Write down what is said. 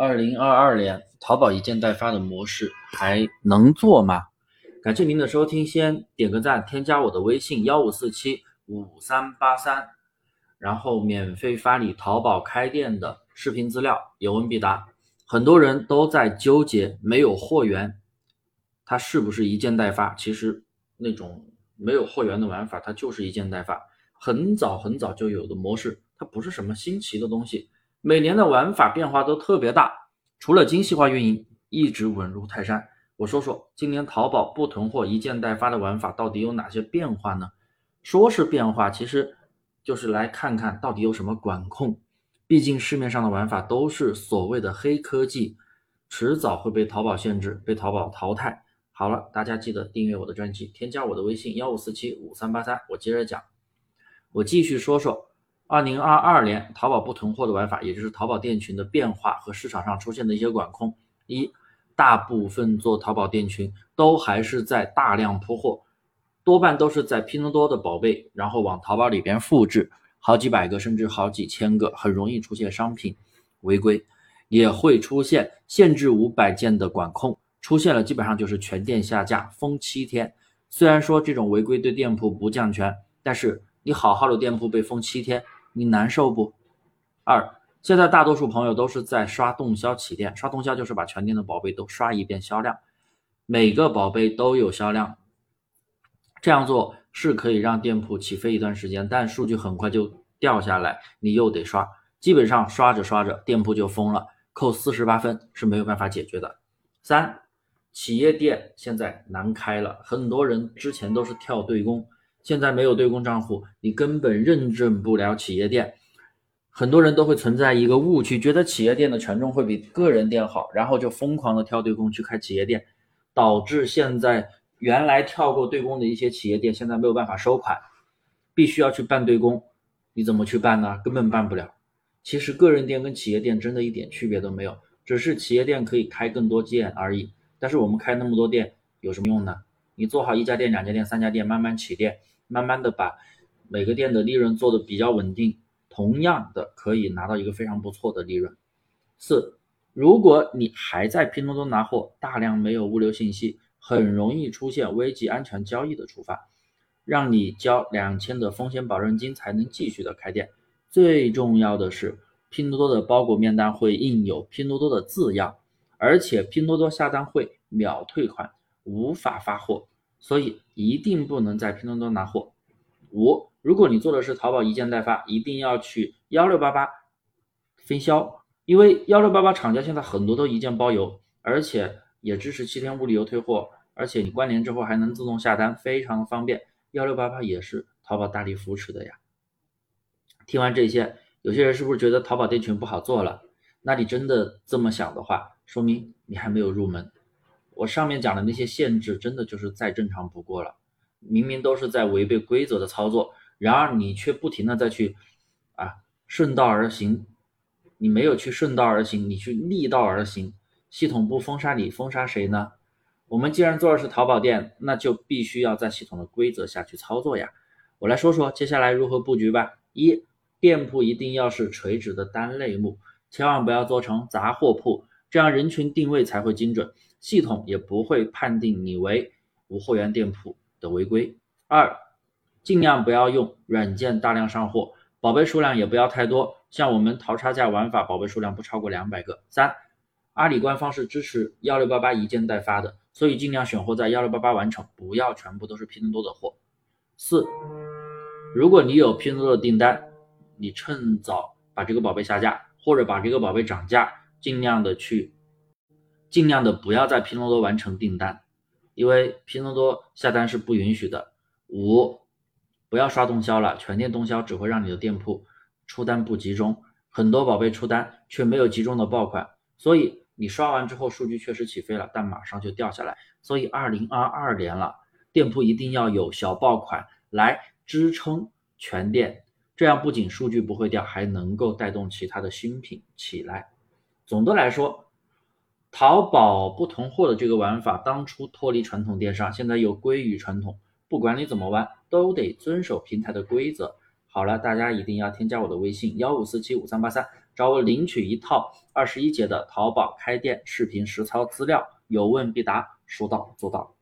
二零二二年淘宝一件代发的模式还能做吗？感谢您的收听，先点个赞，添加我的微信幺五四七五三八三，然后免费发你淘宝开店的视频资料，有问必答。很多人都在纠结没有货源，它是不是一件代发？其实那种没有货源的玩法，它就是一件代发，很早很早就有的模式，它不是什么新奇的东西。每年的玩法变化都特别大，除了精细化运营一直稳如泰山。我说说今年淘宝不囤货一件代发的玩法到底有哪些变化呢？说是变化，其实就是来看看到底有什么管控。毕竟市面上的玩法都是所谓的黑科技，迟早会被淘宝限制，被淘宝淘汰。好了，大家记得订阅我的专辑，添加我的微信幺五四七五三八三。我接着讲，我继续说说。二零二二年，淘宝不囤货的玩法，也就是淘宝店群的变化和市场上出现的一些管控。一，大部分做淘宝店群都还是在大量铺货，多半都是在拼多多的宝贝，然后往淘宝里边复制好几百个甚至好几千个，很容易出现商品违规，也会出现限制五百件的管控，出现了基本上就是全店下架封七天。虽然说这种违规对店铺不降权，但是你好好的店铺被封七天。你难受不？二，现在大多数朋友都是在刷动销起店，刷动销就是把全店的宝贝都刷一遍销量，每个宝贝都有销量。这样做是可以让店铺起飞一段时间，但数据很快就掉下来，你又得刷，基本上刷着刷着店铺就封了，扣四十八分是没有办法解决的。三，企业店现在难开了，很多人之前都是跳对公。现在没有对公账户，你根本认证不了企业店。很多人都会存在一个误区，觉得企业店的权重会比个人店好，然后就疯狂的跳对公去开企业店，导致现在原来跳过对公的一些企业店现在没有办法收款，必须要去办对公。你怎么去办呢？根本办不了。其实个人店跟企业店真的一点区别都没有，只是企业店可以开更多店而已。但是我们开那么多店有什么用呢？你做好一家店、两家店、三家店，慢慢起店。慢慢的把每个店的利润做的比较稳定，同样的可以拿到一个非常不错的利润。四，如果你还在拼多多拿货，大量没有物流信息，很容易出现危及安全交易的处罚，让你交两千的风险保证金才能继续的开店。最重要的是，拼多多的包裹面单会印有拼多多的字样，而且拼多多下单会秒退款，无法发货。所以一定不能在拼多多拿货。五，如果你做的是淘宝一件代发，一定要去幺六八八分销，因为幺六八八厂家现在很多都一件包邮，而且也支持七天无理由退货，而且你关联之后还能自动下单，非常方便。幺六八八也是淘宝大力扶持的呀。听完这些，有些人是不是觉得淘宝店群不好做了？那你真的这么想的话，说明你还没有入门。我上面讲的那些限制，真的就是再正常不过了。明明都是在违背规则的操作，然而你却不停的再去啊顺道而行。你没有去顺道而行，你去逆道而行。系统不封杀你，封杀谁呢？我们既然做的是淘宝店，那就必须要在系统的规则下去操作呀。我来说说接下来如何布局吧。一，店铺一定要是垂直的单类目，千万不要做成杂货铺，这样人群定位才会精准。系统也不会判定你为无货源店铺的违规。二，尽量不要用软件大量上货，宝贝数量也不要太多，像我们淘差价玩法，宝贝数量不超过两百个。三，阿里官方是支持幺六八八一件代发的，所以尽量选货在幺六八八完成，不要全部都是拼多多的货。四，如果你有拼多多的订单，你趁早把这个宝贝下架，或者把这个宝贝涨价，尽量的去。尽量的不要在拼多多完成订单，因为拼多多下单是不允许的。五，不要刷动销了，全店动销只会让你的店铺出单不集中，很多宝贝出单却没有集中的爆款，所以你刷完之后数据确实起飞了，但马上就掉下来。所以二零二二年了，店铺一定要有小爆款来支撑全店，这样不仅数据不会掉，还能够带动其他的新品起来。总的来说。淘宝不同货的这个玩法，当初脱离传统电商，现在又归于传统。不管你怎么玩，都得遵守平台的规则。好了，大家一定要添加我的微信幺五四七五三八三。找我领取一套二十一节的淘宝开店视频实操资料，有问必答，说到做到。